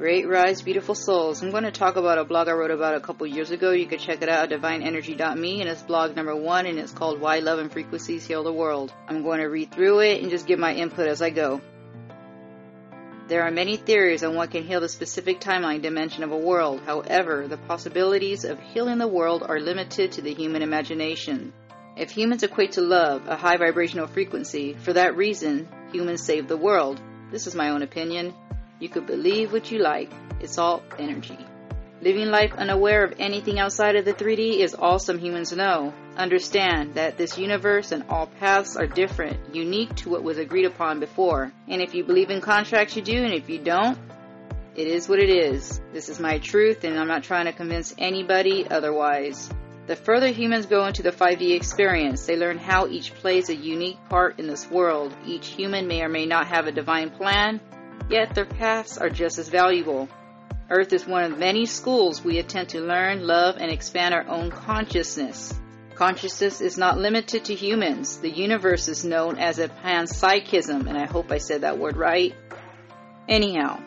Great rise, beautiful souls. I'm going to talk about a blog I wrote about a couple years ago. You can check it out at divineenergy.me, and it's blog number one, and it's called Why Love and Frequencies Heal the World. I'm going to read through it and just give my input as I go. There are many theories on what can heal the specific timeline dimension of a world. However, the possibilities of healing the world are limited to the human imagination. If humans equate to love a high vibrational frequency, for that reason, humans save the world. This is my own opinion. You could believe what you like. It's all energy. Living life unaware of anything outside of the 3D is all some humans know. Understand that this universe and all paths are different, unique to what was agreed upon before. And if you believe in contracts, you do, and if you don't, it is what it is. This is my truth, and I'm not trying to convince anybody otherwise. The further humans go into the 5D experience, they learn how each plays a unique part in this world. Each human may or may not have a divine plan, yet their paths are just as valuable. Earth is one of many schools we attend to learn, love, and expand our own consciousness. Consciousness is not limited to humans. The universe is known as a panpsychism, and I hope I said that word right. Anyhow,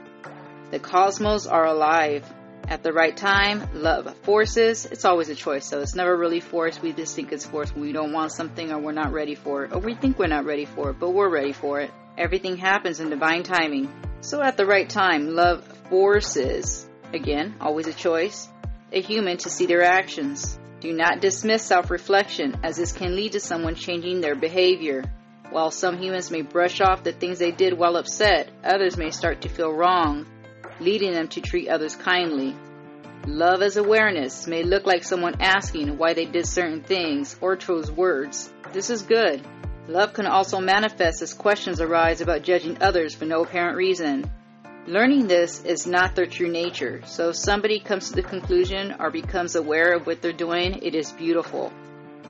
the cosmos are alive. At the right time, love forces. It's always a choice, so it's never really forced. We just think it's forced when we don't want something or we're not ready for it, or we think we're not ready for it, but we're ready for it. Everything happens in divine timing. So at the right time, love forces, again, always a choice, a human to see their actions. Do not dismiss self reflection, as this can lead to someone changing their behavior. While some humans may brush off the things they did while upset, others may start to feel wrong, leading them to treat others kindly. Love as awareness may look like someone asking why they did certain things or chose words. This is good. Love can also manifest as questions arise about judging others for no apparent reason. Learning this is not their true nature, so if somebody comes to the conclusion or becomes aware of what they're doing, it is beautiful.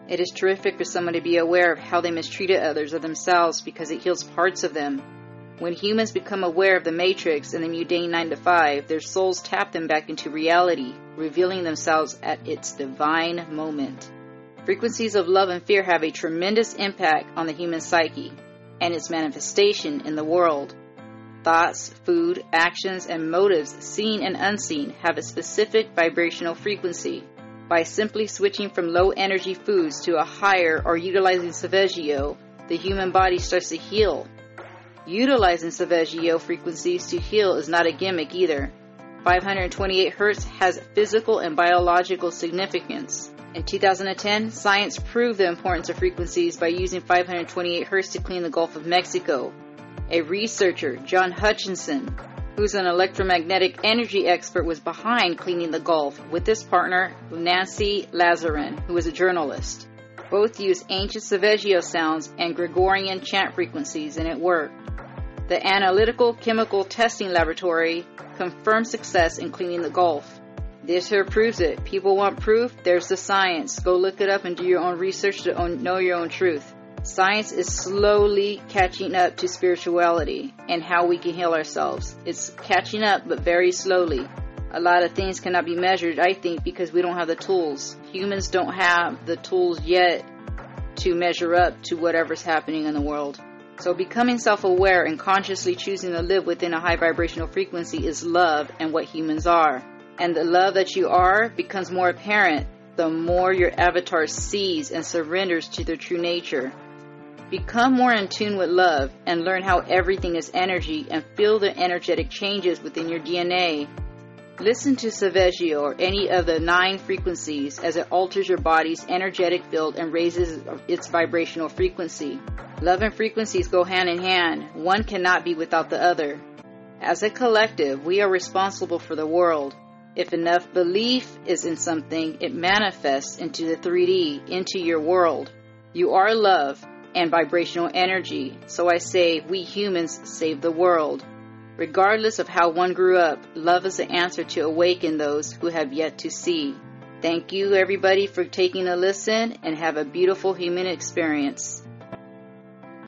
It is terrific for someone to be aware of how they mistreated others or themselves because it heals parts of them. When humans become aware of the matrix and the mundane 9 to 5, their souls tap them back into reality, revealing themselves at its divine moment. Frequencies of love and fear have a tremendous impact on the human psyche and its manifestation in the world. Thoughts, food, actions, and motives, seen and unseen, have a specific vibrational frequency. By simply switching from low energy foods to a higher or utilizing Solfeggio, the human body starts to heal. Utilizing Solfeggio frequencies to heal is not a gimmick either. 528 Hz has physical and biological significance. In 2010, science proved the importance of frequencies by using 528 Hz to clean the Gulf of Mexico, a researcher, John Hutchinson, who's an electromagnetic energy expert, was behind cleaning the Gulf with his partner, Nancy Lazaryan, who is a journalist. Both used ancient Solfeggio sounds and Gregorian chant frequencies, and it worked. The Analytical Chemical Testing Laboratory confirmed success in cleaning the Gulf. This here proves it. People want proof? There's the science. Go look it up and do your own research to know your own truth. Science is slowly catching up to spirituality and how we can heal ourselves. It's catching up, but very slowly. A lot of things cannot be measured, I think, because we don't have the tools. Humans don't have the tools yet to measure up to whatever's happening in the world. So, becoming self aware and consciously choosing to live within a high vibrational frequency is love and what humans are. And the love that you are becomes more apparent the more your avatar sees and surrenders to their true nature. Become more in tune with love and learn how everything is energy and feel the energetic changes within your DNA. Listen to Solfeggio or any of the nine frequencies as it alters your body's energetic field and raises its vibrational frequency. Love and frequencies go hand in hand. One cannot be without the other. As a collective, we are responsible for the world. If enough belief is in something, it manifests into the 3D, into your world. You are love, and vibrational energy. So I say, we humans save the world. Regardless of how one grew up, love is the answer to awaken those who have yet to see. Thank you, everybody, for taking a listen and have a beautiful human experience.